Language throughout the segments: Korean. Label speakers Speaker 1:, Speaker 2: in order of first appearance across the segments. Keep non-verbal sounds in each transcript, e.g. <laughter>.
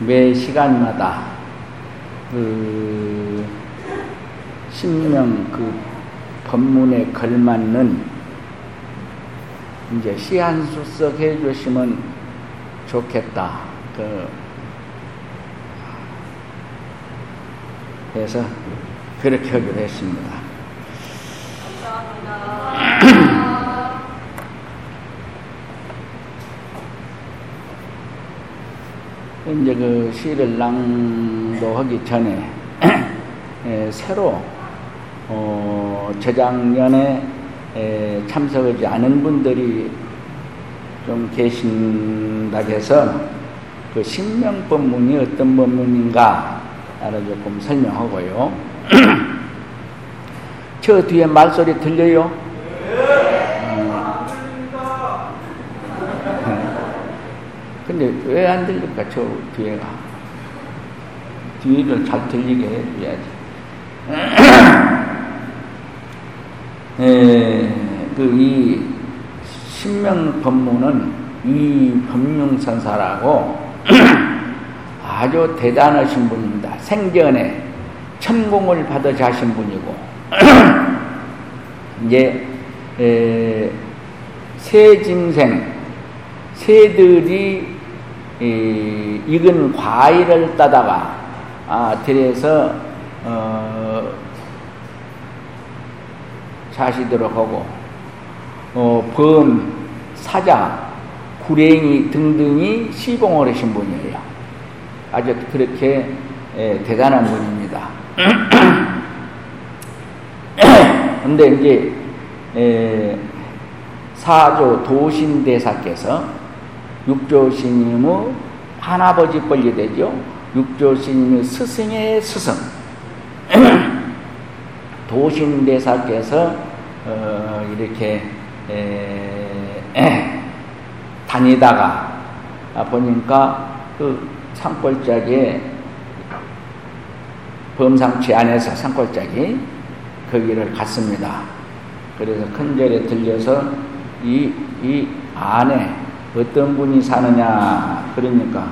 Speaker 1: 매 시간마다 그 신명 그 법문에 걸맞는 이제 시한 수석 해 주시면 좋겠다. 그 그래서 그렇게 하기로 했습니다. 이제 그 시를 낭독하기 전에 <clears throat> 에, 새로 어, 재작년에 에, 참석하지 않은 분들이 좀 계신다 해서 그 신명법문이 어떤 법문인가 를 조금 설명하고요. <clears throat> 저 뒤에 말소리 들려요? 근데 왜 안 들릴까, 저 뒤에가? 뒤를 잘 들리게 해줘야지. <clears throat> 예, 그, 이, 신명 법문은 이 법명선사라고 <clears throat> 아주 대단하신 분입니다. 생전에 천공을 받아 자신 분이고, <clears throat> 이제, 에, 새 짐생, 새들이 이, 익은 과일을 따다가 아, 들여서 어, 자시도록 하고 어, 범, 사자, 구랭이 등등이 시봉을 하신 분이에요. 아주 그렇게 에, 대단한 분입니다. <clears throat> 근데 이제 에, 사조 도신대사께서 육조스님의 할아버지 뻘리 되죠. 육조스님의 스승의 스승. <clears throat> 도신대사께서 어, 이렇게 에, 에, 다니다가 보니까 그 산골짜기에 범상치 안에서 산골짜기 거기를 갔습니다. 그래서 큰절에 들려서 이, 이 안에 어떤 분이 사느냐 그러니까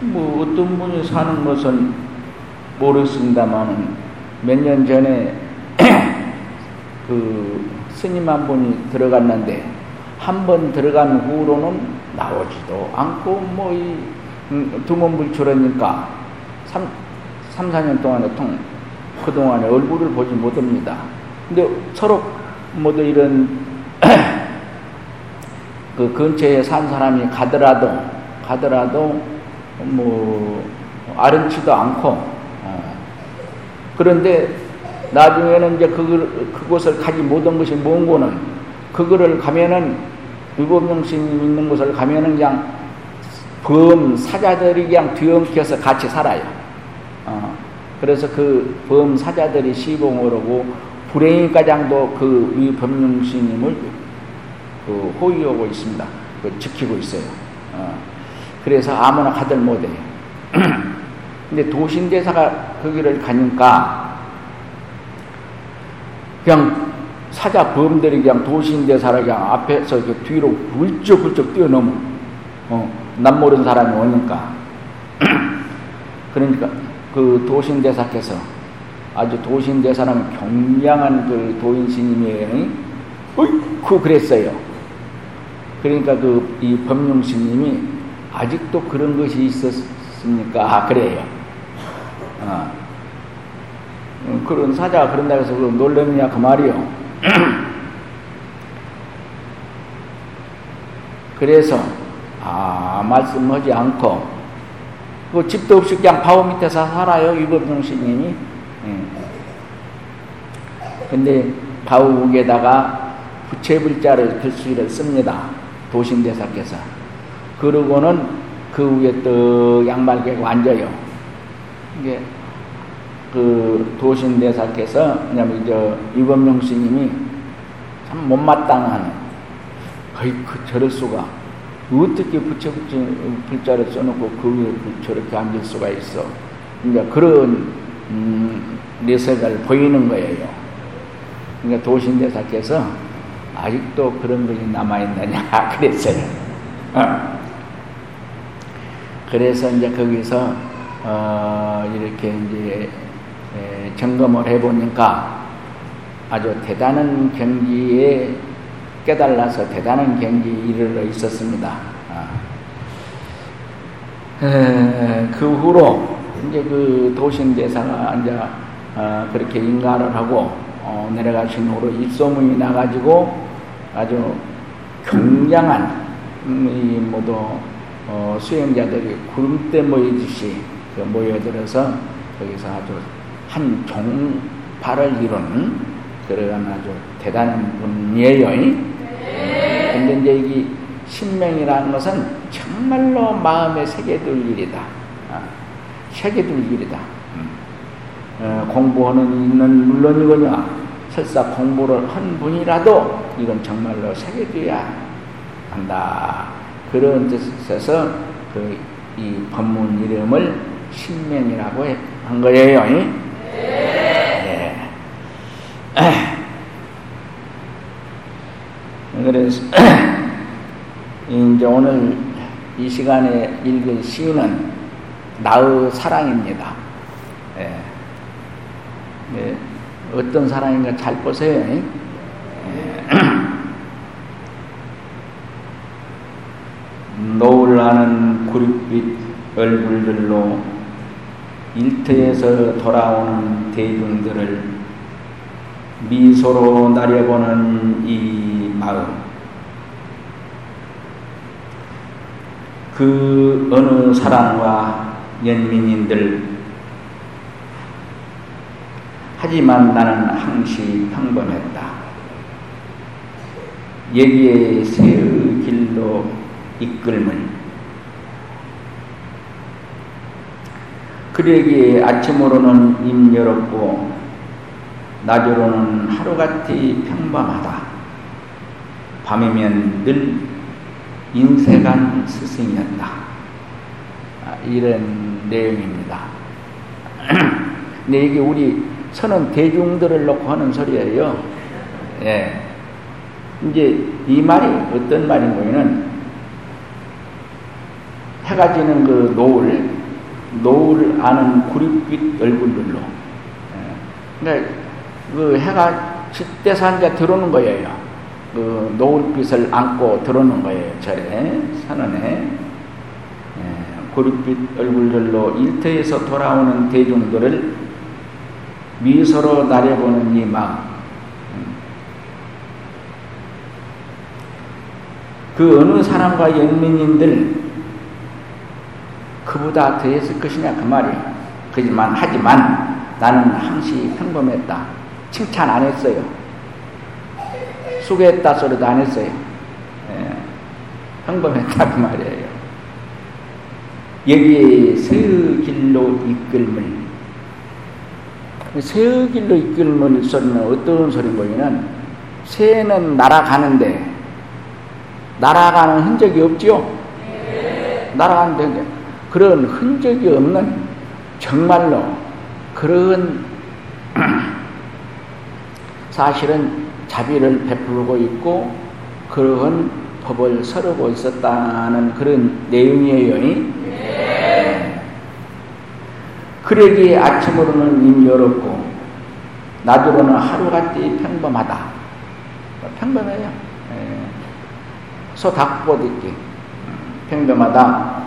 Speaker 1: 뭐 어떤 분이 사는 것은 모르겠습니다만은 몇년 전에 <clears throat> 그 스님 한 분이 들어갔는데 한 번 들어간 후로는 나오지도 않고 뭐이 음, 두문불출하니까 3, 3, 4년 동안에 통 그동안에 얼굴을 보지 못합니다. 근데 서로 모두 이런 <clears throat> 그 근처에 산 사람이 가더라도 가더라도 뭐 아름치도 않고 어. 그런데 나중에는 이제 그 그곳을 가지 못한 것이 뭔고는 그거를 가면은 유보명신이 있는 곳을 가면은 그냥 범 사자들이 그냥 뒤엉켜서 같이 살아요. 어. 그래서 그 범 사자들이 시봉을 하고 불행이 가장도 그 범명신님을 그 호위하고 있습니다. 그 지키고 있어요. 어. 그래서 아무나 가들 못해요. <clears throat> 근데 도신대사가 거기를 가니까 그냥 사자 범들이 그냥 도신대사를 그냥 앞에서 이렇게 뒤로 훌쩍훌쩍 뛰어넘어. 어, 남 모르는 사람이 오니까. <clears throat> 그러니까 그 도신대사께서 아주 도신대사는 경량한 그 도인스님이 어이쿠 그랬어요. 그러니까 그 이 법룡스님이 아직도 그런 것이 있었습니까? 아, 그래요. 어. 음, 그런 사자가 그런다 해서 놀래느냐 그 말이요. <clears throat> 그래서 아 말씀하지 않고 그 집도 없이 그냥 바위 밑에서 살아요 유법정신님이. 예. 근데 바위 위에다가 부채불자를 글씨를 씁니다. 도신대사께서. 그러고는 그 위에 또 양말 개고 앉아요. 이게 그 도신대사께서 왜냐면 저 이범용 스님이 참 못마땅한 거의 그 저럴 수가 어떻게 부처 불자를 써놓고 그 위에 저렇게 앉을 수가 있어. 그러니까 그런 음, 내색을 보이는 거예요. 그러니까 도신대사께서 아직도 그런 것이 남아있느냐 <laughs> 그랬어요. 어. 그래서 이제 거기서 어, 이렇게 이제 점검을 해보니까 아주 대단한 경지에 깨달아서 대단한 경지에 이르러 있었습니다. 아. 에, 그 후로 이제 그 도신대사가 이제 어, 그렇게 인가를 하고 어, 내려가신 후로 입소문이 나가지고 아주 굉장한 음, 이 모두 어, 수행자들이 구름대 모이듯이 그 모여들어서 거기서 아주 한 종파를 이룬 그러한 아주 대단한 분이에요. 네. 근데 이제 이 신명이라는 것은 정말로 마음에 새겨둘 일이다. 아, 새겨둘 일이다. 음. 어, 공부하는 있는 물론이거냐 설사 공부를 한 분이라도 이건 정말로 새겨둬야 한다. 그런 뜻에서 그 이 법문 이름을 신명이라고 한 거예요. 네. 그래서 이제 오늘 이 시간에 읽은 시는 나의 사랑입니다. 네. 네. 어떤 사랑인가 잘 보세요. 네. 노을 하는 구릿빛 얼굴들로 일터에서 돌아오는 대중들을 미소로 나려보는 이 마음. 그 어느 사랑과 연민인들 하지만 나는 항시 평범했다. 여기에 새의 길로 이끌문 그러기에 아침으로는 임여롭고 낮으로는 하루같이 평범하다. 밤이면 늘 인색한 스승이었다. 아, 이런 내용입니다. <clears throat> 근데 이게 우리 선은 대중들을 놓고 하는 소리예요. 예. 이제 이 말이 어떤 말인 거냐면 해가 지는 그 노을, 노을 아는 구릿빛 얼굴들로. 예. 그러니까 그 해가 짙대서 앉아 들어오는 거예요. 그 노을빛을 안고 들어오는 거예요. 절에, 선언에. 예. 구릿빛 얼굴들로 일터에서 돌아오는 대중들을 미소로 나려보는 이 마음. 그 어느 사람과 연민인들 그보다 더 했을 것이냐 그 말이에요. 그지만 하지만 나는 항시 평범했다. 칭찬 안 했어요. 수고했다 소리도 안 했어요. 예, 평범했다 그 말이에요. 여기에 새 길로 이끌물 새의 길로 이끌는 소리는 어떤 소리인 거냐면 새는 날아가는데 날아가는 흔적이 없지요? 네. 날아가는데 그런 흔적이 없는 정말로 그런 <clears throat> 사실은 자비를 베풀고 있고 그러한 법을 서르고 있었다는 그런 내용이에요. 네. 그러기에 아침으로는 임여롭고 낮으로는 하루같이 평범하다. 평범해요. 예. 소 닭보듯이 평범하다.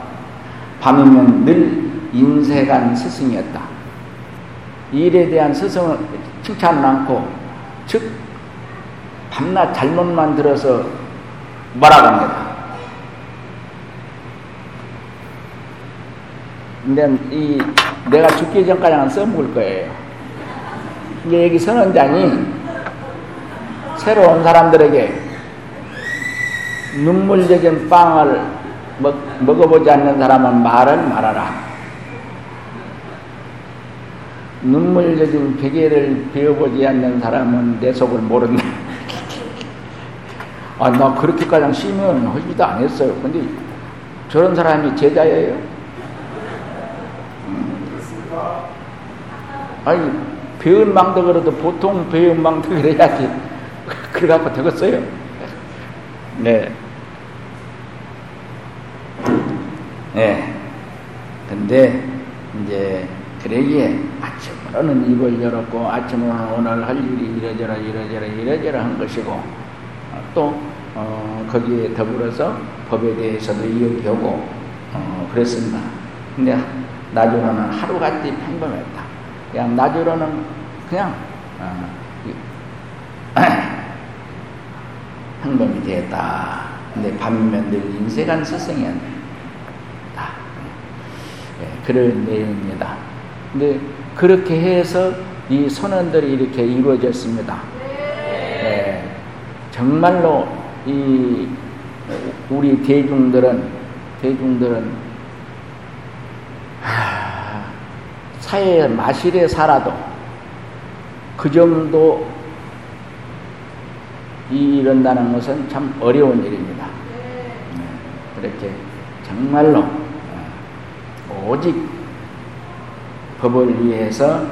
Speaker 1: 밤이면 늘 인색한 스승이었다. 일에 대한 스승은 칭찬 많고, 즉, 밤낮 잘못만 들어서 뭐라고 합니다. 근데 이 내가 죽기 전까지는 써먹을 거예요. 이제 여기 선언장이 새로 온 사람들에게 눈물적인 빵을 먹, 먹어보지 않는 사람은 말은 말하라. 눈물적인 베개를 베어보지 않는 사람은 내 속을 모른다. <laughs> 아, 나 그렇게까지 쉬면 허지도 안 했어요. 근데 저런 사람이 제자예요? 아니, 배은 망덕으로도 보통 배은 망덕을 해야지. 그래갖고 되겠어요. 네. 네. 근데 이제 그러기에 아침으로는 입을 열었고 아침으로는 오늘 할 일이 이러저러 이러저러 이러저러 한 것이고 어, 또 어, 거기에 더불어서 법에 대해서도 이야기하고 어, 그랬습니다. 근데 나주로는 하루같이 평범했다. 그냥 나주로는 그냥 어, 평범이 <clears throat> 되었다. 근데 밤이면 늘 인색한 스승이었다. 네, 그런 내용입니다. 근데 그렇게 해서 이 선언들이 이렇게 이루어졌습니다. 네, 정말로 이 우리 대중들은 대중들은 하, 사회의 마실에 살아도 그 정도 이런다는 것은 참 어려운 일입니다. 네, 그렇게 정말로 어, 오직 법을 위해서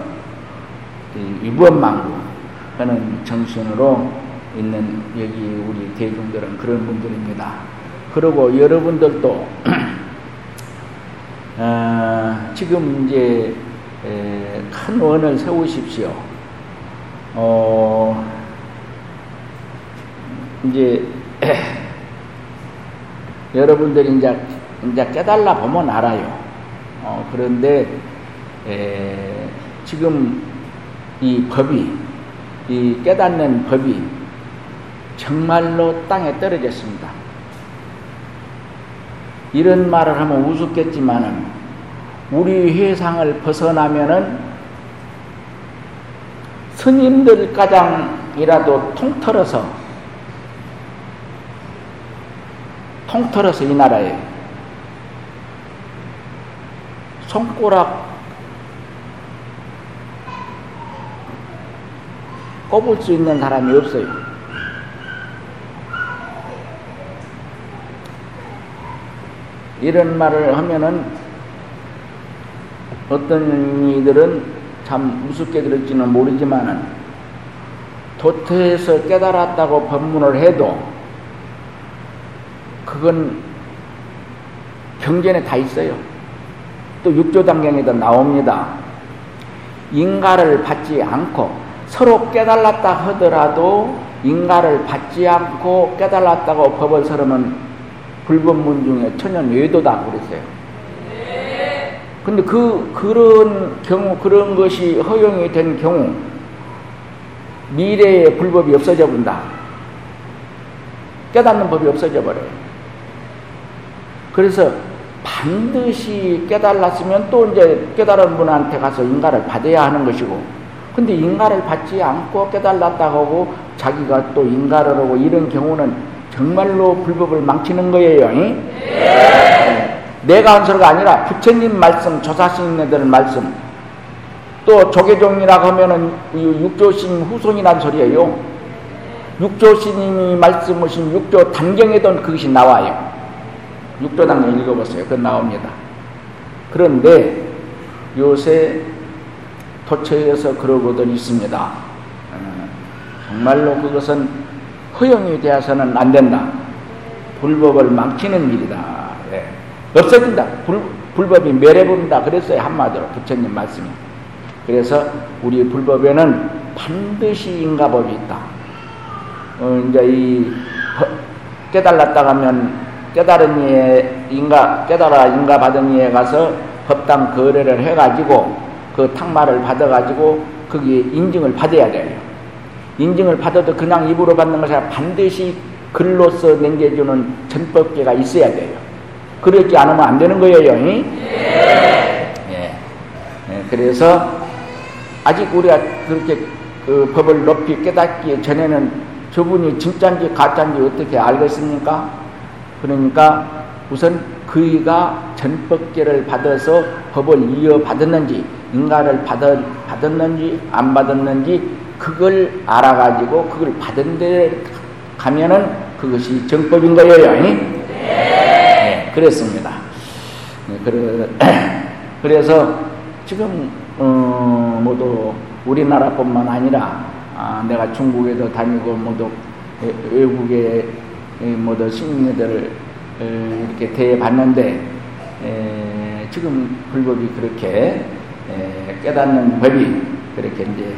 Speaker 1: 위법망구 하는 정신으로 있는 여기 우리 대중들은 그런 분들입니다. 그리고 여러분들도 <clears throat> 어, 지금 이제 큰 원을 세우십시오. 어, 이제 <clears throat> 여러분들이 이제 이제 깨달라 보면 알아요. 어, 그런데 에, 지금 이 법이 이 깨닫는 법이 정말로 땅에 떨어졌습니다. 이런 말을 하면 우습겠지만은 우리 회상을 벗어나면은 스님들 가장이라도 통틀어서 통틀어서 이 나라에 손가락 꼽을 수 있는 사람이 없어요. 이런 말을 하면은 어떤 이들은 참 우습게 들을지는 모르지만은 도태에서 깨달았다고 법문을 해도 그건 경전에 다 있어요. 또 육조단경에도 나옵니다. 인가를 받지 않고 서로 깨달았다 하더라도 인가를 받지 않고 깨달았다고 법을 서르면 불법문 중에 천연 외도다 그랬어요. 근데 그, 그런 경우, 그런 것이 허용이 된 경우, 미래의 불법이 없어져 본다. 깨닫는 법이 없어져 버려요. 그래서 반드시 깨달았으면 또 이제 깨달은 분한테 가서 인가를 받아야 하는 것이고, 근데 인가를 받지 않고 깨달았다고 하고 자기가 또 인가를 하고 이런 경우는 정말로 불법을 망치는 거예요. 네. 내가 한 소리가 아니라 부처님 말씀, 조사스님들 말씀, 또 조계종이라고 하면은 육조신 후손이란 소리예요. 육조신님이 말씀하신 육조 단경에도 그것이 나와요. 육조 단경 읽어보세요. 그건 나옵니다. 그런데 요새 도처에서 그러고들 있습니다. 어, 정말로 그것은 허용이 되어서는 안 된다. 불법을 망치는 일이다. 네. 없어진다. 불, 불법이 멸해본다. 그랬어요. 한마디로 부처님 말씀이. 그래서 우리 불법에는 반드시 인가법이 있다. 어, 이제 이 깨달았다 하면 깨달은 이에 인가 깨달아 인가 받은 이에 가서 법당 거래를 해가지고 그 탁마를 받아가지고 거기에 인증을 받아야 돼요. 인증을 받아도 그냥 입으로 받는 것이 아니라 반드시 글로써 남겨주는 전법계가 있어야 돼요. 그렇지 않으면 안 되는 거예요. 예. 예. 그래서 아직 우리가 그렇게 그 법을 높이 깨닫기 전에는 저분이 진짜인지 가짜인지 어떻게 알겠습니까? 그러니까 우선 그이가 전법계를 받아서 법을 이어받았는지 인가를 받았, 받았는지 안 받았는지 그걸 알아가지고 그걸 받은 데 가면은 그것이 정법인 거예요. 네. 네 그랬습니다. 네, <clears throat> 그래서 지금 어, 모두 우리나라뿐만 아니라 아, 내가 중국에도 다니고 모두 외국의 모두 시민들을 이렇게 대해봤는데 지금 불법이 그렇게 깨닫는 법이 그렇게 이제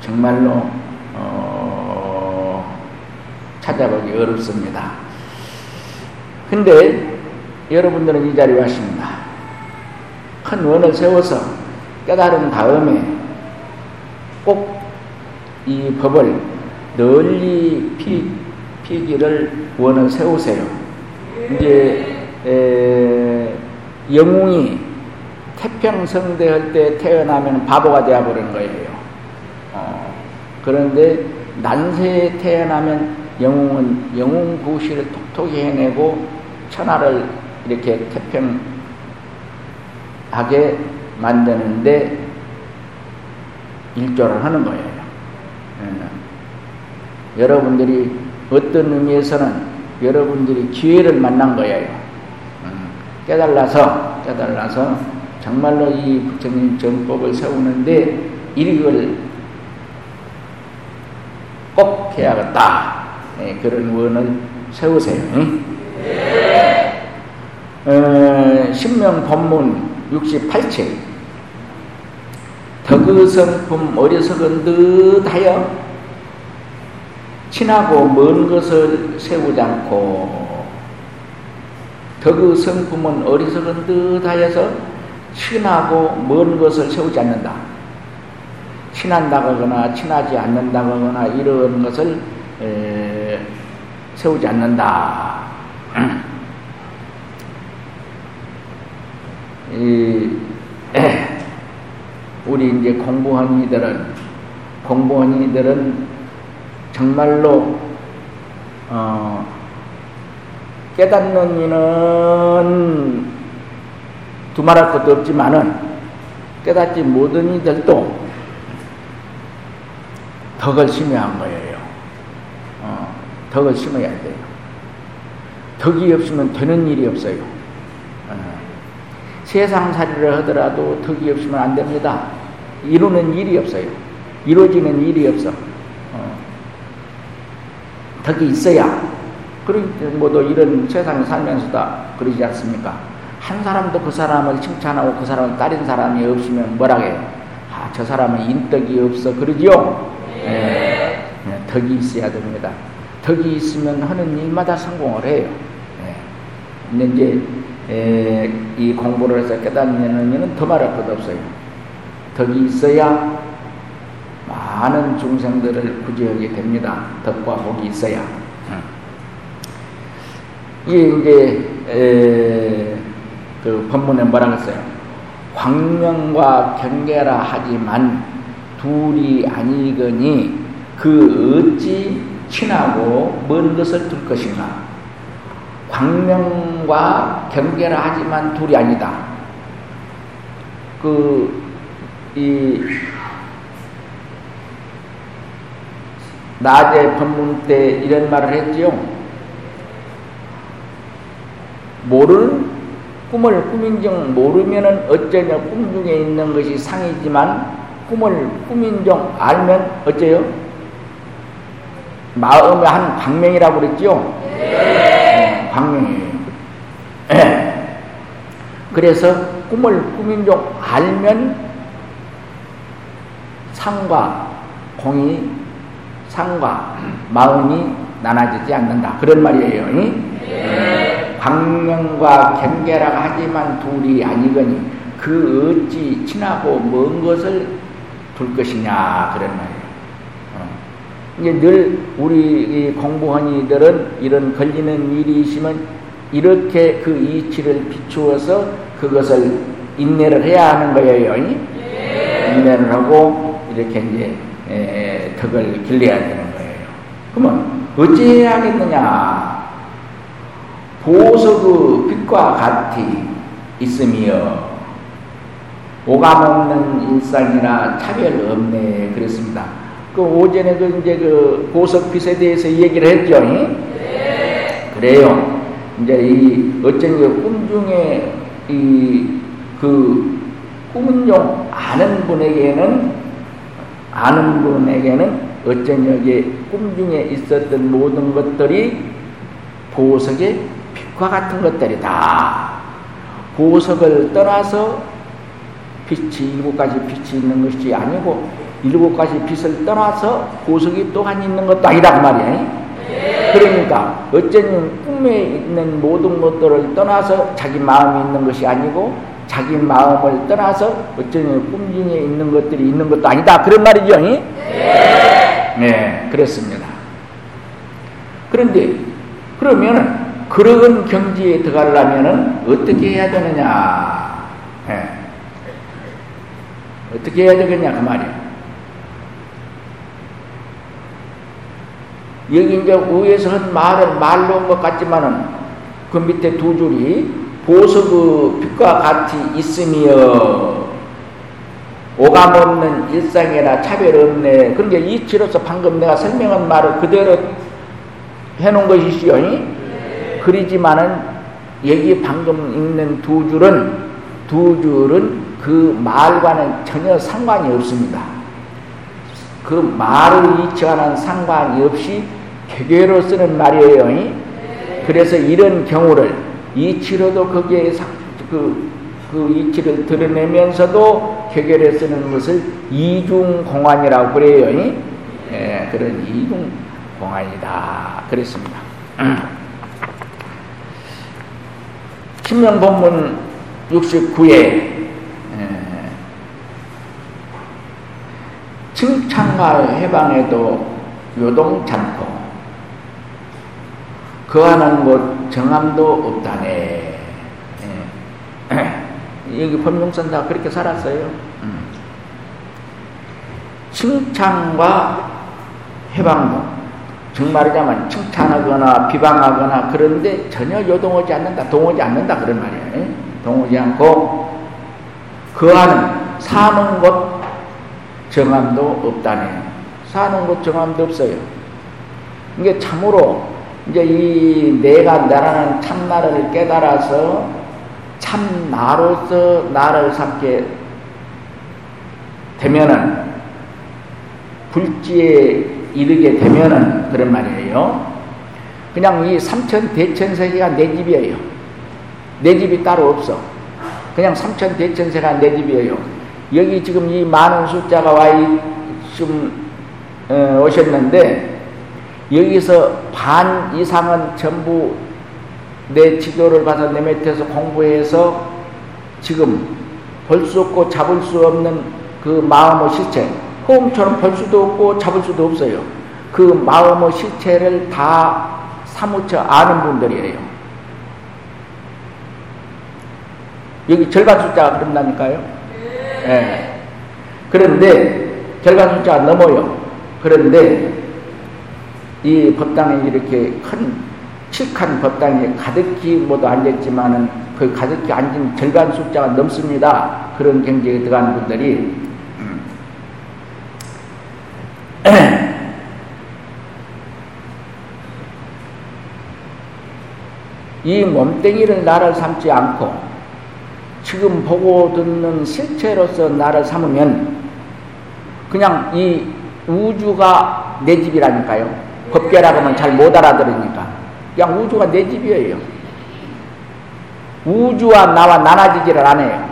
Speaker 1: 정말로 어 찾아보기 어렵습니다. 근데 여러분들은 이 자리에 왔습니다. 큰 원을 세워서 깨달은 다음에 꼭 이 법을 널리 피, 피기를 원을 세우세요. 이제 에, 영웅이 태평성대할 때 태어나면 바보가 되어버리는 거예요. 어, 그런데 난세에 태어나면 영웅은 영웅 구실을 톡톡히 해내고 천하를 이렇게 태평하게 만드는데 일조를 하는 거예요. 예. 여러분들이 어떤 의미에서는 여러분들이 기회를 만난 거예요. 음, 깨달아서, 깨달아서 정말로 이 부처님 정법을 세우는데 이익을 꼭 해야겠다. 네, 그런 원을 세우세요. 네. 어, 신명 법문 68체 덕의성품 어리석은 듯 하여 친하고 먼 것을 세우지 않고 덕의 성품은 어리석은 듯 하여서 친하고 먼 것을 세우지 않는다. 친한다거나 친하지 않는다거나 이런 것을 에, 세우지 않는다. <clears throat> 이, 에, <clears throat> 우리 이제 공부한 이들은 공부한 이들은 정말로 어, 깨닫는 이는 두말할 것도 없지만은 깨닫지 못한 이들도 덕을 심어한 거예요. 어, 덕을 심어야 돼요. 덕이 없으면 되는 일이 없어요. 어, 세상살이를 하더라도 덕이 없으면 안 됩니다. 이루는 일이 없어요. 이루어지는 일이 없어. 덕이 있어야 그런 뭐도 이런 세상에 살면서도 그러지 않습니까? 한 사람도 그 사람을 칭찬하고 그 사람을 따른 사람이 없으면 뭐라 해요? 아, 저 사람은 인덕이 없어. 그러죠? 네. 네. 덕이 있어야 됩니다. 덕이 있으면 하는 일마다 성공을 해요. 네. 근데 이제 에, 이 공부를 해서 깨닫는 더 말할 것 없어요. 덕이 있어야 많은 중생들을 구제하게 됩니다. 덕과 복이 있어야. 이게 이제 에, 그 법문에 뭐라 그랬어요? 광명과 경계라 하지만 둘이 아니거니 그 어찌 친하고 먼 것을 둘 것인가? 광명과 경계라 하지만 둘이 아니다. 그 이 낮에 법문 때 이런 말을 했지요. 모르는 꿈을 꾸민 정 모르면은 어쩌냐 꿈 중에 있는 것이 상이지만 꿈을 꾸민 정 알면 어째요? 마음의 한 광명이라고 그랬죠? 네. 광명이에요. 그래서 꿈을 꾸민 정 알면 상과 공이 상과 마음이 나눠지지 않는다. 그런 말이에요. 네. 광명과 경계라 하지만 둘이 아니거니 그 어찌 친하고 먼 것을 둘 것이냐 그런 말이에요. 어. 이제 늘 우리 공부한 이들은 이런 걸리는 일이 있으면 이렇게 그 이치를 비추어서 그것을 인내를 해야 하는 거예요. 네. 인내를 하고 이렇게 이제 에, 덕을 길러야 되는 거예요. 그러면 어찌해야겠느냐? 보석의 빛과 같이 있으며 오감 없는 일상이나 차별 없네 그랬습니다. 그 오전에 그 이제 그 보석 빛에 대해서 얘기를 했죠. 네. 그래요. 이제 이 어쩐 그꿈 중에 이 그 꿈은 좀 아는 분에게는 아는 분에게는 어쩐 여기 꿈 중에 있었던 모든 것들이 보석의 빛과 같은 것들이다. 보석을 떠나서 빛이 가지 빛이 있는 것이 아니고 일곱 가지 빛을 떠나서 보석이 또한 있는 것도 아니란 말이에요. 그러니까 어쩌면 꿈에 있는 모든 것들을 떠나서 자기 마음이 있는 것이 아니고 자기 마음을 떠나서 어쩌면 꿈 중에 있는 것들이 있는 것도 아니다. 그런 말이죠. 네. 네, 그렇습니다. 그런데 그러면 그런 경지에 들어가려면 어떻게 해야 되느냐? 네. 어떻게 해야 되겠냐 그 말이야. 여기 이제 위에서 한 말은 말로 한 것 같지만은 그 밑에 두 줄이 보석의 빛과 같이 있으며 오감 없는 일상이나 차별 없네. 그러니까 이치로서 방금 내가 설명한 말을 그대로 해놓은 것이시요. 그러지만은 여기 방금 읽는 두 줄은 두 줄은 그 말과는 전혀 상관이 없습니다. 그 말을 이치와는 상관이 없이 개개로 쓰는 말이에요. 그래서 이런 경우를 이치로도 거기에 그, 그 이치를 드러내면서도 개결에 쓰는 것을 이중공안이라고 그래요. 예, 그런 이중공안이다. 그랬습니다. <clears throat> 신명본문 69에 칭찬과 해방에도 요동찮고 거하는 곳 정함도 없다네. 예. <clears throat> 여기 법용선 다 그렇게 살았어요. 음. 칭찬과 해방도 정말이자면 칭찬하거나 비방하거나 그런데 전혀 요동하지 않는다, 동하지 않는다 그런 말이에요. 예? 동하지 않고 거하는 사는 곳 정함도 없다네. 사는 곳 정함도 없어요. 이게 참으로 이제 이 내가 나라는 참나를 깨달아서 참나로서 나를 삼게 되면은 불지에 이르게 되면은 그런 말이에요. 그냥 이 삼천 대천세계가 내 집이에요. 내 집이 따로 없어. 그냥 삼천 대천세가 내 집이에요. 여기 지금 이 많은 숫자가 와, 좀, 어, 오셨는데, 여기서 반 이상은 전부 내 지도를 받아 내 밑에서 공부해서 지금 볼 수 없고 잡을 수 없는 그 마음의 실체, 호흡처럼 볼 수도 없고 잡을 수도 없어요. 그 마음의 실체를 다 사무쳐 아는 분들이에요. 여기 절반 숫자가 그런다니까요. 네. 그런데 절반 숫자가 넘어요. 그런데 이 법당에 이렇게 큰 칠칸 법당에 가득히 모두 앉았지만은 그 가득히 앉은 절반 숫자가 넘습니다. 그런 경지에 들어간 분들이 <clears throat> 이 몸뚱이를 나를 삼지 않고 지금 보고 듣는 실체로서 나를 삼으면 그냥 이 우주가 내 집이라니까요. 법계라고 하면 잘못 알아들으니까. 그냥 우주가 내 집이에요. 우주와 나와 나눠지지를 않아요.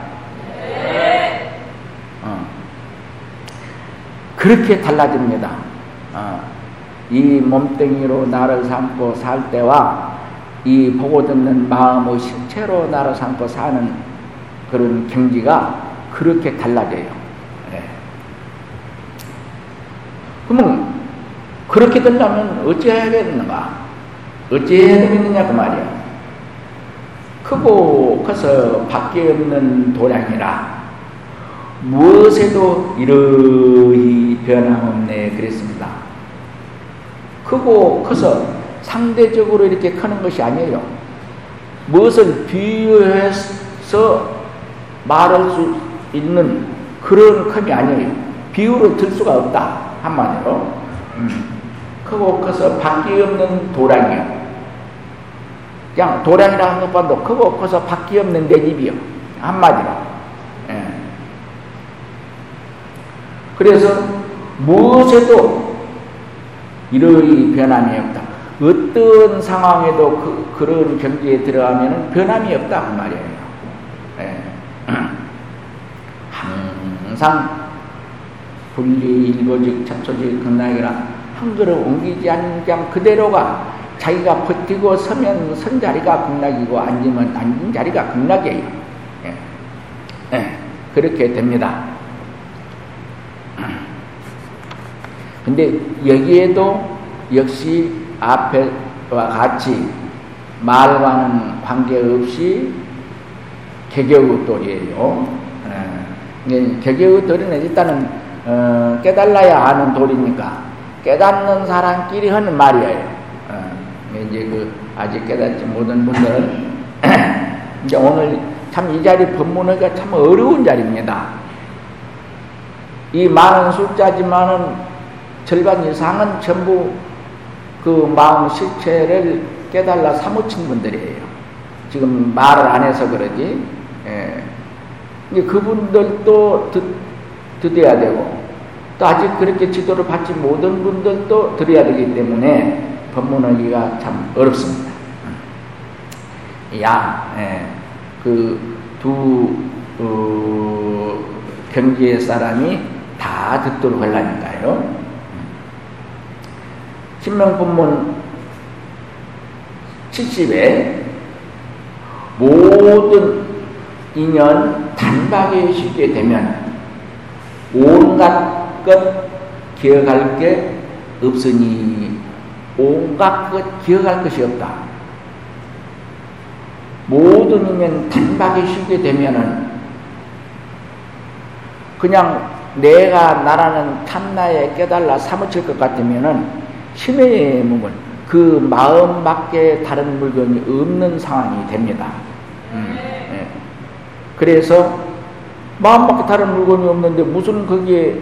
Speaker 1: 어. 그렇게 달라집니다. 어. 이 몸뚱이로 나를 삼고 살 때와 이 보고 듣는 마음의 실체로 나를 삼고 사는 그런 경지가 그렇게 달라져요. 네. 그러면 그렇게 되려면 어찌해야 되는가? 어찌해야 되겠느냐 그 말이야. 크고 커서 밖에 없는 도량이라 무엇에도 이러히 변함없네 그랬습니다. 크고 커서 상대적으로 이렇게 크는 것이 아니에요. 무엇을 비유해서 말할 수 있는 그런 큼이 아니에요. 비유를 들 수가 없다 한마디로. 음. 크고 커서 바퀴 없는 도랑이요. 그냥 도랑이라 하는 것보다 크고 커서 바퀴 없는 내 집이요. 한마디로. 예. 그래서 무엇에도 이러이 변함이 없다. 어떤 상황에도 그, 그런 경지에 들어가면 변함이 없다. 그 말이에요. 예. <clears throat> 항상 분리 일거직 잡초직 극락이라 한 그릇 옮기지 않는 그냥 그대로가 자기가 버티고 서면 선 자리가 극락이고 앉으면 앉은 자리가 극락이에요. 예. 예. 그렇게 됩니다. <clears throat> 근데 여기에도 역시 앞에와 같이 말과는 관계없이 개교의 돌이에요. 개교의 돌이는 일단은 어, 깨달아야 하는 돌이니까 깨닫는 사람끼리 하는 말이에요. 어, 이제 그 아직 깨닫지 못한 분들은 <clears throat> 이제 오늘 참 이 자리 법문하기가 참 어려운 자리입니다. 이 많은 숫자지만은 절반 이상은 전부 그 마음 실체를 깨달라 사무친 분들이에요. 지금 말을 안 해서 그러지. 예. 그분들도 듣, 듣어야 되고, 또 아직 그렇게 지도를 받지 못한 분들도 들어야 되기 때문에 법문하기가 참 어렵습니다. 야, 예. 그두 어, 경지의 사람이 다 듣도록 하려니까요. 신명법문 70에 모든 인연 단박에 쉽게 되면 온갖 것 기억할 게 없으니 온갖 것 기억할 것이 없다. 모든 인연 단박에 쉽게 되면은 그냥 내가 나라는 탐나에 깨달라 사무칠 것 같으면은 심의 몸을 그 마음 밖에 다른 물건이 없는 상황이 됩니다. 음, 예. 그래서 마음 밖에 다른 물건이 없는데 무슨 거기에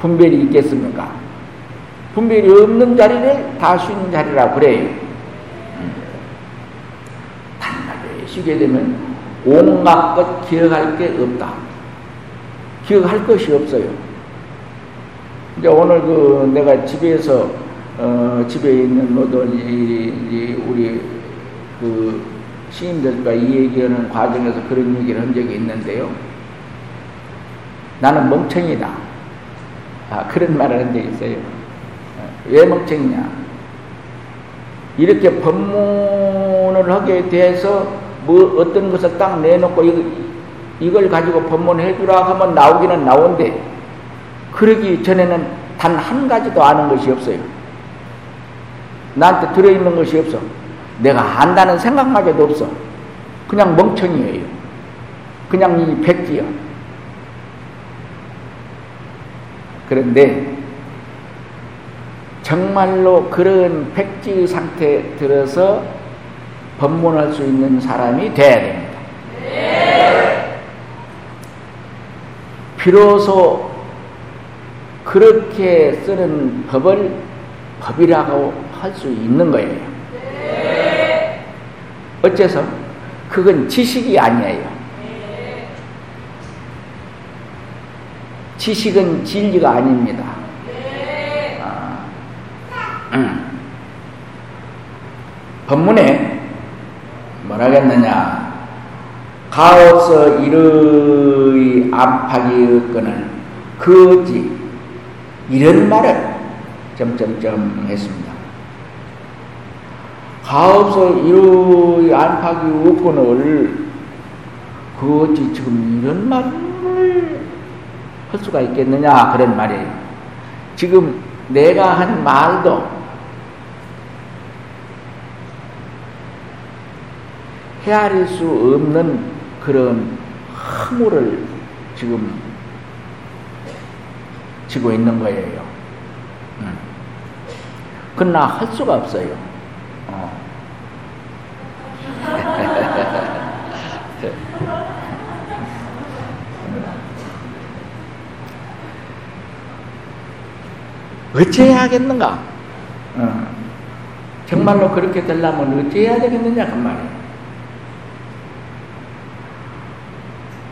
Speaker 1: 분별이 있겠습니까? 분별이 없는 자리를 다 쉬는 자리라 그래요. 음. 단하게 쉬게 되면 온갖 것 기억할 게 없다. 기억할 것이 없어요. 이제 오늘 그 내가 집에서 어, 집에 있는 모든 이, 우리 그 시인들과 이 얘기하는 과정에서 그런 얘기를 한 적이 있는데요. 나는 멍청이다. 아, 그런 말을 한 적이 있어요. 어, 왜 멍청이냐? 이렇게 법문을 하게 돼서 뭐 어떤 것을 딱 내놓고 이걸 가지고 법문해 주라 하면 나오기는 나온데 그러기 전에는 단 한 가지도 아는 것이 없어요. 나한테 들어있는 것이 없어. 내가 안다는 생각마저도 없어. 그냥 멍청이에요. 그냥 이 백지야. 그런데 정말로 그런 백지 상태에 들어서 법문할 수 있는 사람이 돼야 됩니다. 비로소 그렇게 쓰는 법을 법이라고 할 수 있는 거예요. 네. 어째서? 그건 지식이 아니에요. 지식은 진리가 아닙니다. 아, 음. 법문에 뭐라겠느냐? 가오서 이르의 안팎이 없거는 그지 이런 말을 점점점 했습니다. 가없어 이의 안팎이 없거늘 그 어찌 지금 이런 말을 할 수가 있겠느냐 그런 말이에요. 지금 내가 한 말도 헤아릴 수 없는 그런 허물을 지금 지고 있는 거예요. 그러나 할 수가 없어요. 어 찌해야 하겠는가? 어. 정말로 그렇게 되려면 어찌해야 되겠느냐 그 말이에요.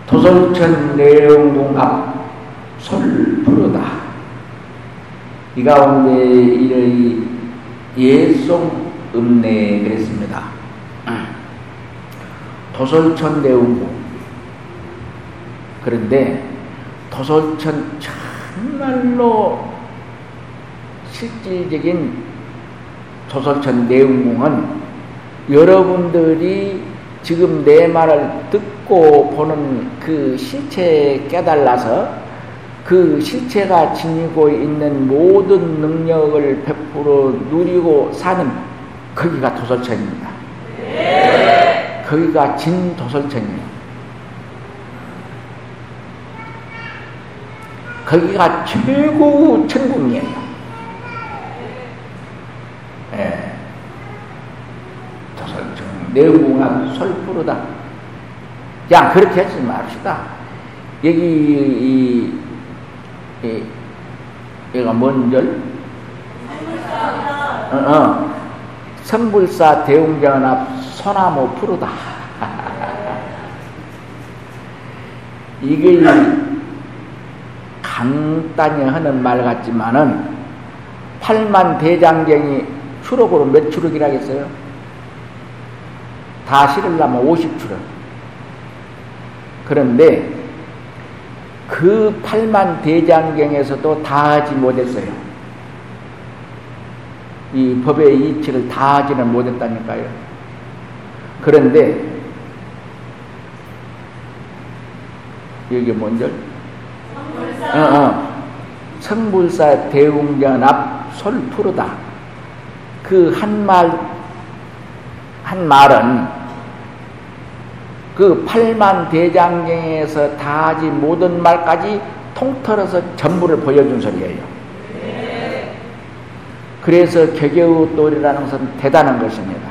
Speaker 1: 도솔천 내용공합 솔 부르다. 이 가운데 이의 예송 음내 그랬습니다. 도솔천 내용공 그런데 도솔천 정말로 실질적인 도솔천 내웅궁은 여러분들이 지금 내 말을 듣고 보는 그 실체에 깨달아서 그 실체가 지니고 있는 모든 능력을 베풀어 누리고 사는 거기가 도솔천입니다. 네. 거기가 진도솔천이에요. 거기가 최고 천국이에요. 예. 도설청 내공한 솔프르다. 야 그렇게 하지 맙시다. 여기 이, 이 얘가 뭔 절? 어, 어. 선불사 대웅전 앞 소나무 푸르다. <laughs> 이게 간단히 하는 말 같지만은 8만 대장경이 추록으로 몇 추록이라겠어요? 다 실으려면 50추록. 그런데 그 8만 대장경에서도 다 하지 못했어요. 이 법의 이치를 다 하지는 못했다니까요. 그런데 여기 뭔지 어, 어. 성불사 대웅전 앞 솔푸르다. 그 한 말, 한 말은 그 8만 대장경에서 다 하지 모든 말까지 통틀어서 전부를 보여준 소리예요. 그래서 개개우 돌이라는 것은 대단한 것입니다.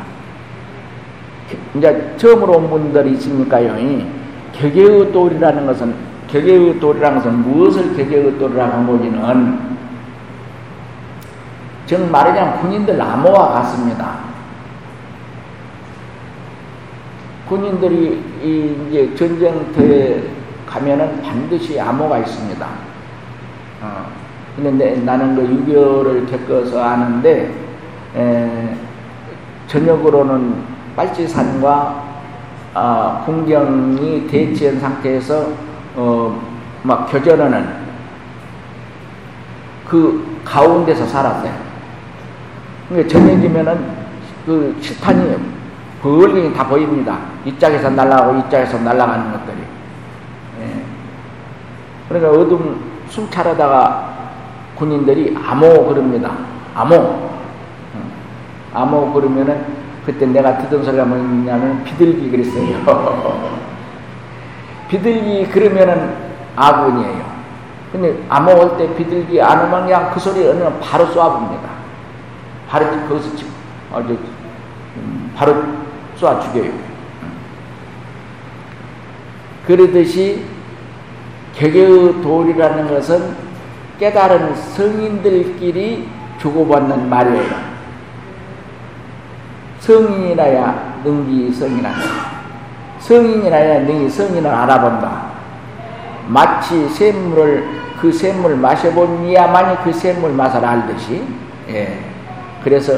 Speaker 1: 이제 처음으로 온 분들이 있으니까요. 개개우 돌이라는 것은 개개의 돌이라는 것은 무엇을 개개의 돌이라고 한 거지는 정 말하자면 군인들 암호와 같습니다. 군인들이 이제 전쟁터에 가면은 반드시 암호가 있습니다. 어. 근데 나는 그 6.25를 겪어서 아는데, 에, 저녁으로는 빨치산과 아, 풍경이 대치한 상태에서 어, 막 교전하는 그 가운데서 살았어요. 그러니까 저녁이면은 그 식판이 벌리 다 보입니다. 이 짝에서 날아가고 이 짝에서 날아가는 것들이. 예. 그러니까 어둠 숨차려다가 군인들이 암호 그럽니다. 암호. 암호 그러면은 그때 내가 듣던 소리가 뭐냐면 비둘기 그랬어요. <laughs> 비둘기 그러면은 아군이에요. 근데 암호할 때 비둘기 안 오면 그냥 그 소리 어느 바로 쏴봅니다. 바로 거기서 아주 음, 바로 쏴 죽여요. 그러듯이 개개의 돌이라는 것은 깨달은 성인들끼리 주고받는 말이에요. 성인이라야 능기 성이란다. 성인이라야 너희 성인을 알아본다. 마치 샘물을 그 샘물 마셔본 이야만이 그 샘물 맛을 알듯이 예. 그래서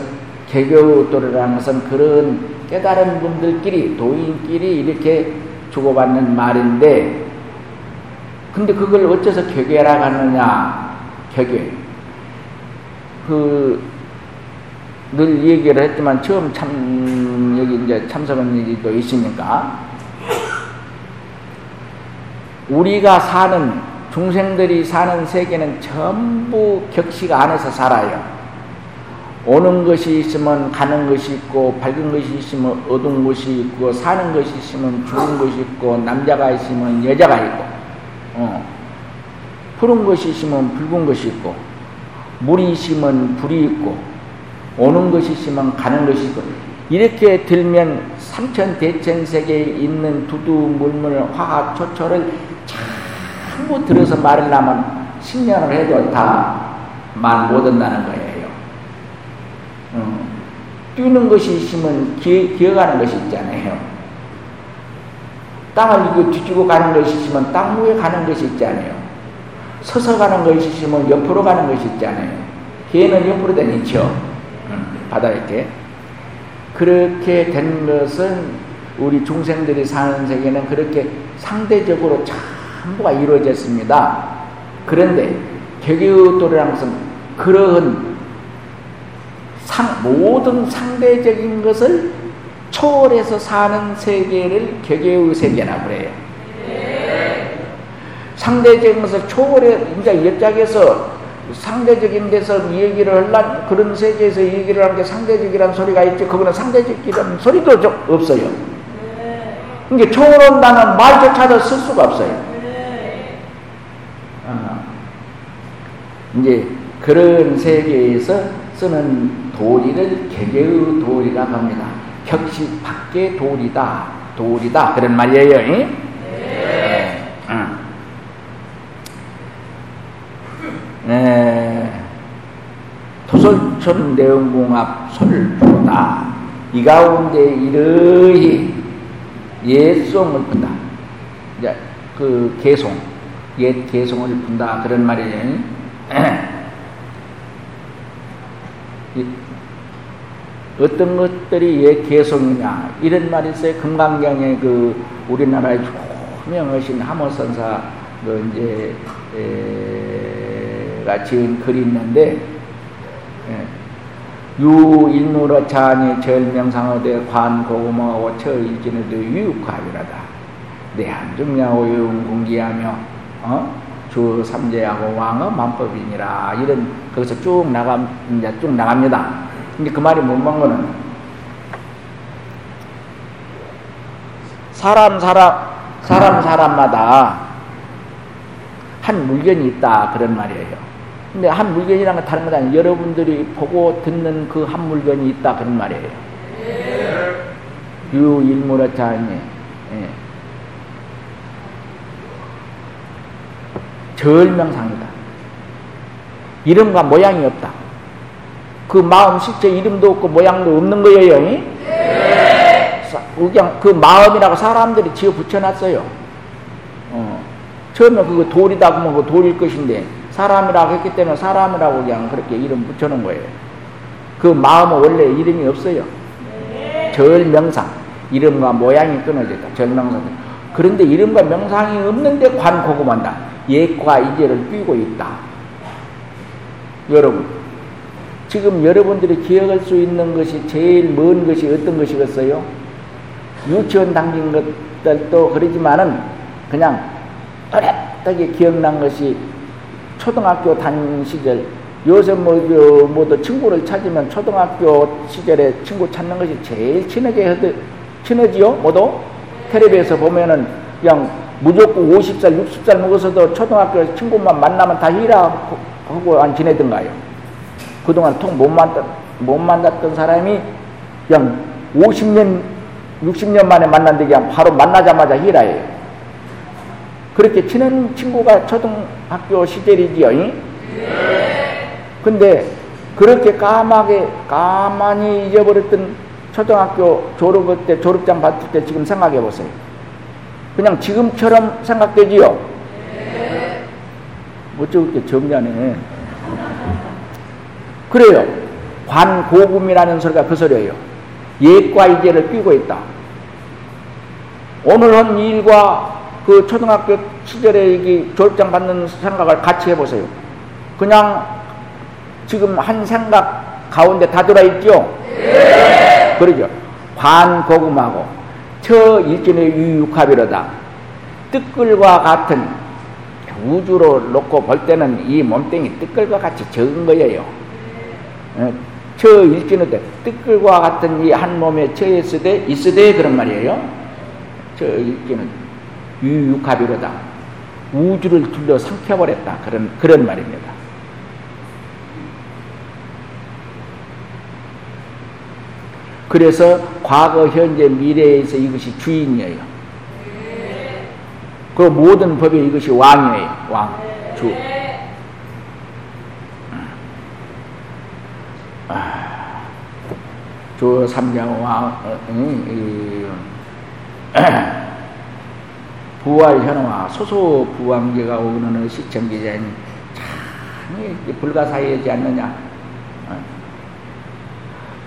Speaker 1: 개교도라는 것은 그런 깨달은 분들끼리 도인끼리 이렇게 주고받는 말인데 근데 그걸 어째서 개교라고 하느냐? 개교 그늘 얘기를 했지만 처음 참 여기 이제 참석한 일도 있으니까. 우리가 사는 중생들이 사는 세계는 전부 격식 안에서 살아요. 오는 것이 있으면 가는 것이 있고 밝은 것이 있으면 어두운 것이 있고 사는 것이 있으면 죽은 것이 있고 남자가 있으면 여자가 있고 어. 푸른 것이 있으면 붉은 것이 있고 물이 있으면 불이 있고 오는 것이 있으면 가는 것이 있고 이렇게 들면 삼천 대천 세계에 있는 두두 물물 화학 초초를 전부 들어서 말하려면 10년을 해도 다 말 못한다는 거예요. 어. 뛰는 것이 있으면 기, 기어가는 것이 있잖아요. 땅을 뒤지고 가는 것이 있으면 땅 위에 가는 것이 있잖아요. 서서 가는 것이 있으면 옆으로 가는 것이 있잖아요. 개는 옆으로 다니죠. 바다 이렇게. 그렇게 된 것은 우리 중생들이 사는 세계는 그렇게 상대적으로 참 전부가 이루어졌습니다. 그런데 개개도라는 것은 그러한 상, 모든 상대적인 것을 초월해서 사는 세계를 개개의 세계라고 그래요. 상대적인 것을 초월해, 이제 옆짝에서 상대적인 데서 얘기를 할란 그런 세계에서 얘기를 하는 게 상대적이라는 소리가 있지 그거는 상대적이라는 소리도 좀 없어요. 이게 초월한다는 말조차도 쓸 수가 없어요. 어. 이제 그런 세계에서 쓰는 도리를 개개의 도리라고 합니다. 격식 밖의 도리다. 도리다. 그런 말이에요. 네. 응. 네. 토설촌 내원공합 설보다 이 가운데 이러히 옛송을 푼다. 이제 그 개송, 옛 개송을 푼다 그런 말이에요. <clears throat> 어떤 것들이 옛 개송이냐 이런 말이 있어요. 금강경에 그 우리나라의 유명하신 하모선사 그 이제 가 지은 글이 있는데 예. 유일무러 자니 절명상어대 관고구마 오 처 일진에도 유육하이라다 내한중야오용 공기하며 어? 주 삼재하고 왕어 만법이니라 이런 거기서 쭉 나가 이제 쭉 나갑니다. 근데 그 말이 뭔만 거는 사람 사람 사람 사람마다 한 물건이 있다 그런 말이에요. 근데 한 물건이라는 건 다른 건 아니에요. 여러분들이 보고 듣는 그 한 물건이 있다 그런 말이에요. 유일무라자니 예. 절명상이다. 이름과 모양이 없다. 그 마음 실제 이름도 없고 모양도 없는 거예요. 네. 그냥 그 마음이라고 사람들이 지어 붙여놨어요. 어. 처음에 그거 돌이다 그러면 그 돌일 것인데 사람이라고 했기 때문에 사람이라고 그냥 그렇게 이름 붙여놓은 거예요. 그 마음은 원래 이름이 없어요. 절명상. 이름과 모양이 끊어졌다. 절명상. 그런데 이름과 명상이 없는데 관고구만다. 예과 이제를 끼고 있다. 여러분. 지금 여러분들이 기억할 수 있는 것이 제일 먼 것이 어떤 것이겠어요? 유치원 당긴 것들도 그러지만은 그냥 또렷하게 기억난 것이 초등학교 다닌 시절 요새 뭐, 뭐도 친구를 찾으면 초등학교 시절에 친구 찾는 것이 제일 친하게 하드, 친하지요? 모두? 텔레비에서 보면은 그냥 무조건 50살, 60살 먹어서도 초등학교 친구만 만나면 다 히라 하고 안 지내던가요? 그동안 통 못 만났던, 못 만났던 사람이 그냥 50년, 60년 만에 만났는데 그냥 바로 만나자마자 히라예요. 그렇게 친한 친구가 초등학교 시절이지요. 네. 근데 그렇게 까맣게 까만히 잊어버렸던 초등학교 졸업 때 졸업장 받을 때 지금 생각해 보세요. 그냥 지금처럼 생각되지요. 네. 어쩌게 정리하네. 그래요. 관고금이라는 소리가 그 소리예요. 예과 이제를 끼고 있다. 오늘 한 일과 그 초등학교 시절에 이 졸업장 받는 생각을 같이 해보세요. 그냥 지금 한 생각 가운데 다 들어있죠? 네. 그러죠. 관고금하고 저 일진의 유육합이로다. 뜨끌과 같은 우주로 놓고 볼 때는 이 몸뚱이 뜨끌과 같이 적은 거예요. 어, 저 일진의 뜨끌과 같은 이 한 몸에 처했으되 있으되 그런 말이에요. 저 일진은 유유가비로다. 우주를 둘러 삼켜버렸다. 그런, 그런 말입니다. 그래서 과거, 현재, 미래에서 이것이 주인이에요. 그 모든 법에 이것이 왕이에요. 왕, 주. 아, 주 삼장 왕, 어, 음, <clears throat> 부활 현황화 소소 부왕제가 오는 시청기자님 참 불가사의하지 않느냐 어.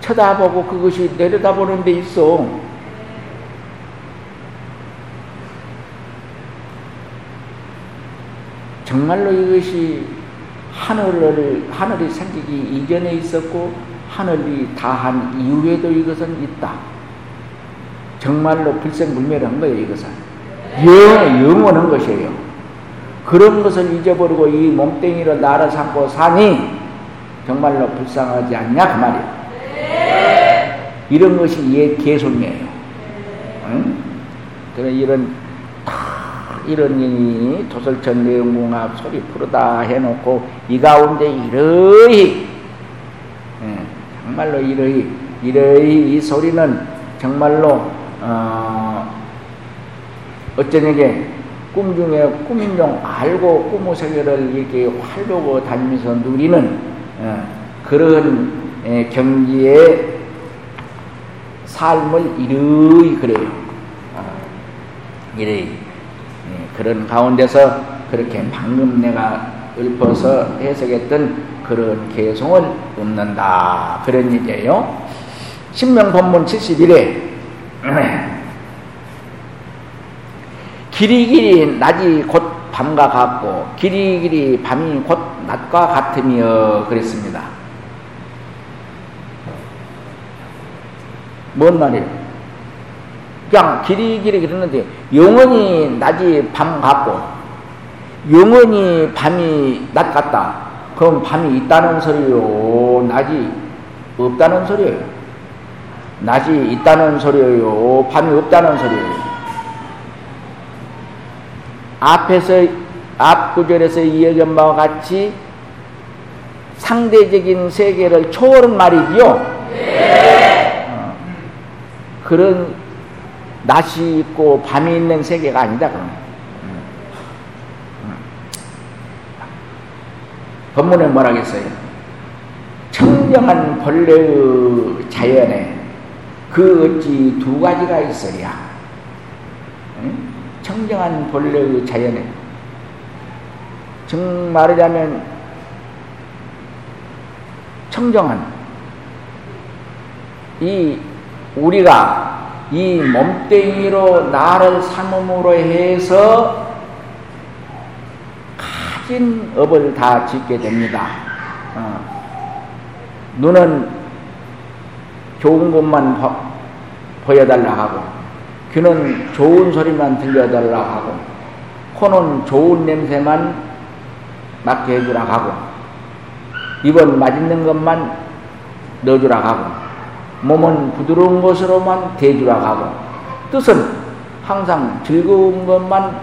Speaker 1: 쳐다보고 그것이 내려다보는 데 있어 정말로 이것이 하늘을, 하늘이 생기기 이전에 있었고, 하늘이 다한 이후에도 이것은 있다. 정말로 불생불멸한 거예요, 이것은. 영, 영원한 것이에요. 그런 것을 잊어버리고 이 몸뚱이로 나를 삼고 사니 정말로 불쌍하지 않냐 그 말이에요. 이런 것이 옛 개손이에요. 응? 그래 이런 이런 일이 도설천 내용공학 소리 부르다 해놓고 이 가운데 이러히 예, 정말로 이러히 이러히 이 소리는 정말로 어, 어쩌냐게 꿈 중에 꿈인 중 알고 꿈의 세계를 이렇게 활보고 다니면서 누리는 어, 그런 예, 경지의 삶을 이르이 그래요. 어, 이르이 예, 그런 가운데서 그렇게 방금 내가 읊어서 해석했던 그런 개성을 읊는다 그런 얘기예요. 신명 본문 71회 길이 길이 낮이 곧 밤과 같고 길이 길이 밤이 곧 낮과 같으며 그랬습니다. 뭔 말이에요? 그냥 길이길이 그랬는데 영원히 낮이 밤 같고 영원히 밤이 낮 같다. 그럼 밤이 있다는 소리요? 낮이 없다는 소리예요? 낮이 있다는 소리예요? 밤이 없다는 소리예요? 앞에서 앞 구절에서 이야기한 바와 같이 상대적인 세계를 초월한 말이지요. 네. 어, 그런 낮이 있고 밤이 있는 세계가 아니다. 그러면. 음. 음. 본문에 뭐라겠어요? 청정한 본래의 자연에 그 어찌 두 가지가 있으랴. 응? 청정한 본래의 자연에 정 말하자면 청정한 이 우리가 이 몸뚱이로 나를 삼음으로 해서 가진 업을 다 짓게 됩니다. 어. 눈은 좋은 것만 보여달라 하고 귀는 좋은 소리만 들려달라 하고 코는 좋은 냄새만 맡게 해주라 하고 입은 맛있는 것만 넣어주라 하고 몸은 부드러운 것으로만 대주라 하고 뜻은 항상 즐거운 것만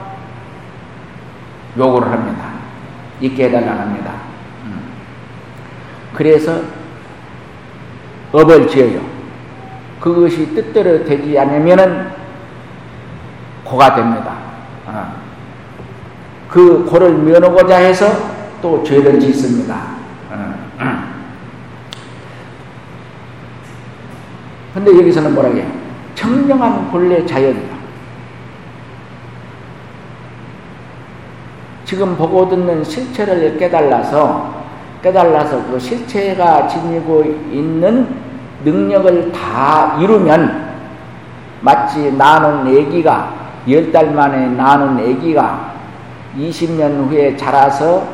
Speaker 1: 요구를 합니다. 있게 해달라 합니다. 음. 그래서 업을 지어요. 그것이 뜻대로 되지 않으면은 고가 됩니다. 아. 그 고를 면하고자 해서 또 죄를 짓습니다. 근데 여기서는 뭐라고 해요? 청정한 본래 자연이다. 지금 보고 듣는 실체를 깨달아서 깨달아서 그 실체가 지니고 있는 능력을 다 이루면 마치 나는 애기가 열 달 만에 나는 아기가 20년 후에 자라서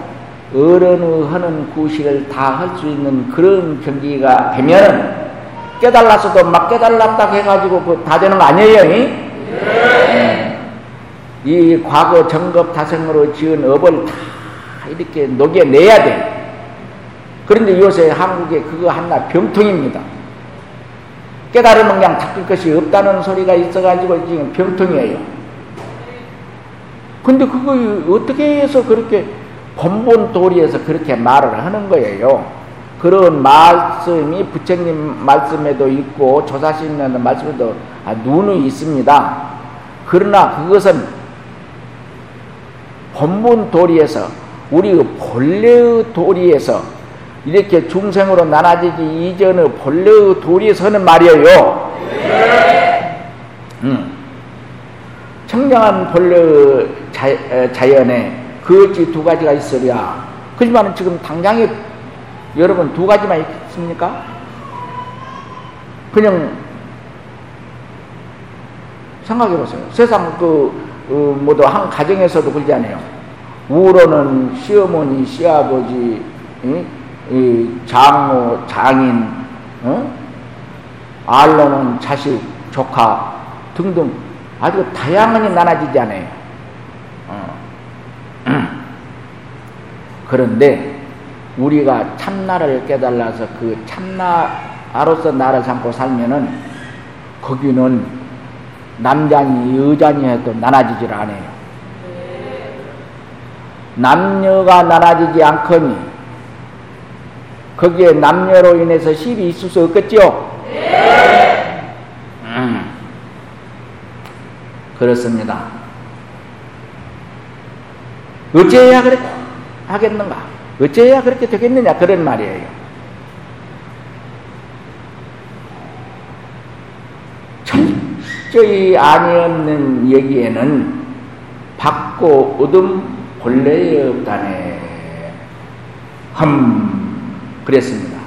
Speaker 1: 어른의 하는 구실을 다 할 수 있는 그런 경기가 되면 깨달았어도 막 깨달았다 해가지고 그 다 되는 거 아니에요? 네. 이 과거 정급 다생으로 지은 업을 다 이렇게 녹여내야 돼. 그런데 요새 한국에 그거 하나 병통입니다. 깨달으면 그냥 닦을 것이 없다는 소리가 있어가지고 지금 병통이에요. 근데 그거 어떻게 해서 그렇게 본본 도리에서 그렇게 말을 하는 거예요. 그런 말씀이 부처님 말씀에도 있고 조사신의 말씀에도 아, 눈이 있습니다. 그러나 그것은 본본 도리에서 우리 본래의 도리에서 이렇게 중생으로 나눠지기 이전의 본래의 도리에서는 말이에요. 음. 청량한 본래 자, 자연에 그것이 두 가지가 있으랴. 그지만 지금 당장에 여러분 두 가지만 있습니까? 그냥 생각해 보세요. 세상 그 어, 모두 한 가정에서도 그러지 않아요. 우로는 시어머니, 시아버지, 이, 이 장모, 장인, 어? 알로는 자식, 조카 등등 아주 다양하게 나눠지잖아요. 어. <clears throat> 그런데 우리가 참나를 깨달아서 그 참나로서 나를 삼고 살면은 거기는 남자니 여자니 해도 나눠지질 않아요. 남녀가 나눠지지 않거니 거기에 남녀로 인해서 실이 있을 수 없겠죠? 음. 그렇습니다. 어째야 그렇게 하겠는가? 어째야 그렇게 되겠느냐? 그런 말이에요. 철저히 아니없는 얘기에는 받고 얻음 본래에 없다네. 흠, 그랬습니다.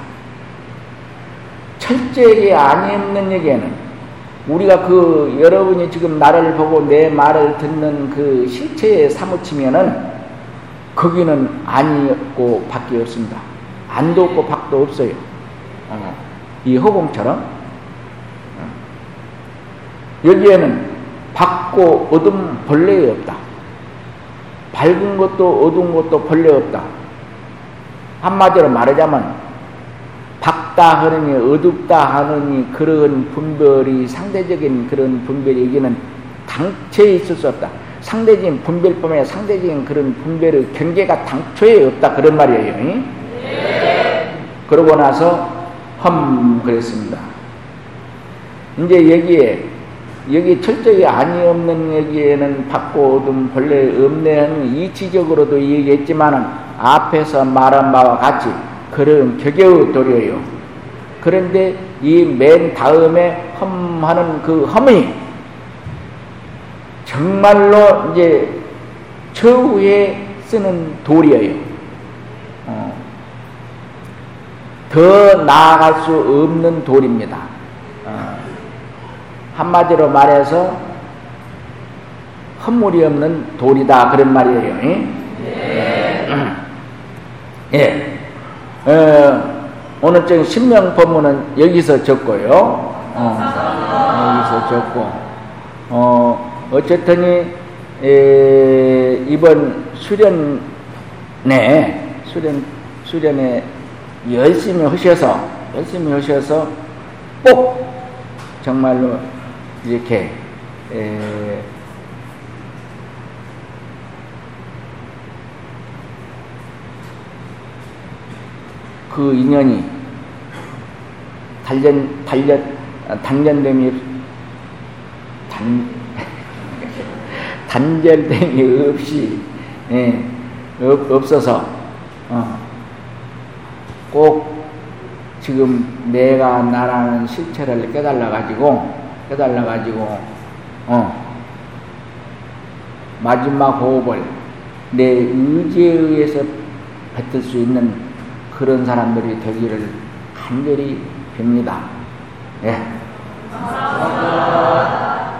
Speaker 1: 철저히 아니없는 얘기에는 우리가 그 여러분이 지금 나를 보고 내 말을 듣는 그 실체에 사무치면은 거기는 아니고 밖에 없습니다. 안도 없고 밖도 없어요. 어, 이 허공처럼 어. 여기에는 밝고 어둠 본래에 없다. 밝은 것도 어두운 것도 본래 없다. 한마디로 말하자면 밝다 하느니 어둡다 하느니 그런 분별이 상대적인 그런 분별이 여기는 당체에 있을 수 없다. 상대적인 분별뿐만 상대적인 그런 분별의 경계가 당초에 없다 그런 말이에요. 네. 그러고 나서 험 그랬습니다. 이제 여기에 여기 철저히 아니 없는 얘기에는 받고 얻음 본래 없네 하는 이치적으로도 얘기했지만은 앞에서 말한 바와 같이 그런 격의 도리예요. 그런데 이 맨 다음에 험하는 그 험이 정말로 이제 처우에 쓰는 돌이에요. 어. 더 나아갈 수 없는 돌입니다. 어. 한마디로 말해서 헛물이 없는 돌이다 그런 말이에요. 네. 예. 어, 오늘 저 신명 법문은 여기서 적고요. 어, 여기서 적고 어, 어쨌든 에, 이번 수련에 수련 수련에 열심히 하셔서 열심히 하셔서 꼭 정말로 이렇게 에, 그 인연이 단련 단련 단련됨이 단 단절됨이 없이 예, 없, 없어서 어, 꼭 지금 내가 나라는 실체를 깨달아 가지고 깨달아 가지고 어, 마지막 호흡을 내 의지에 의해서 뱉을 수 있는 그런 사람들이 되기를 간절히 빕니다. 예. 감사합니다.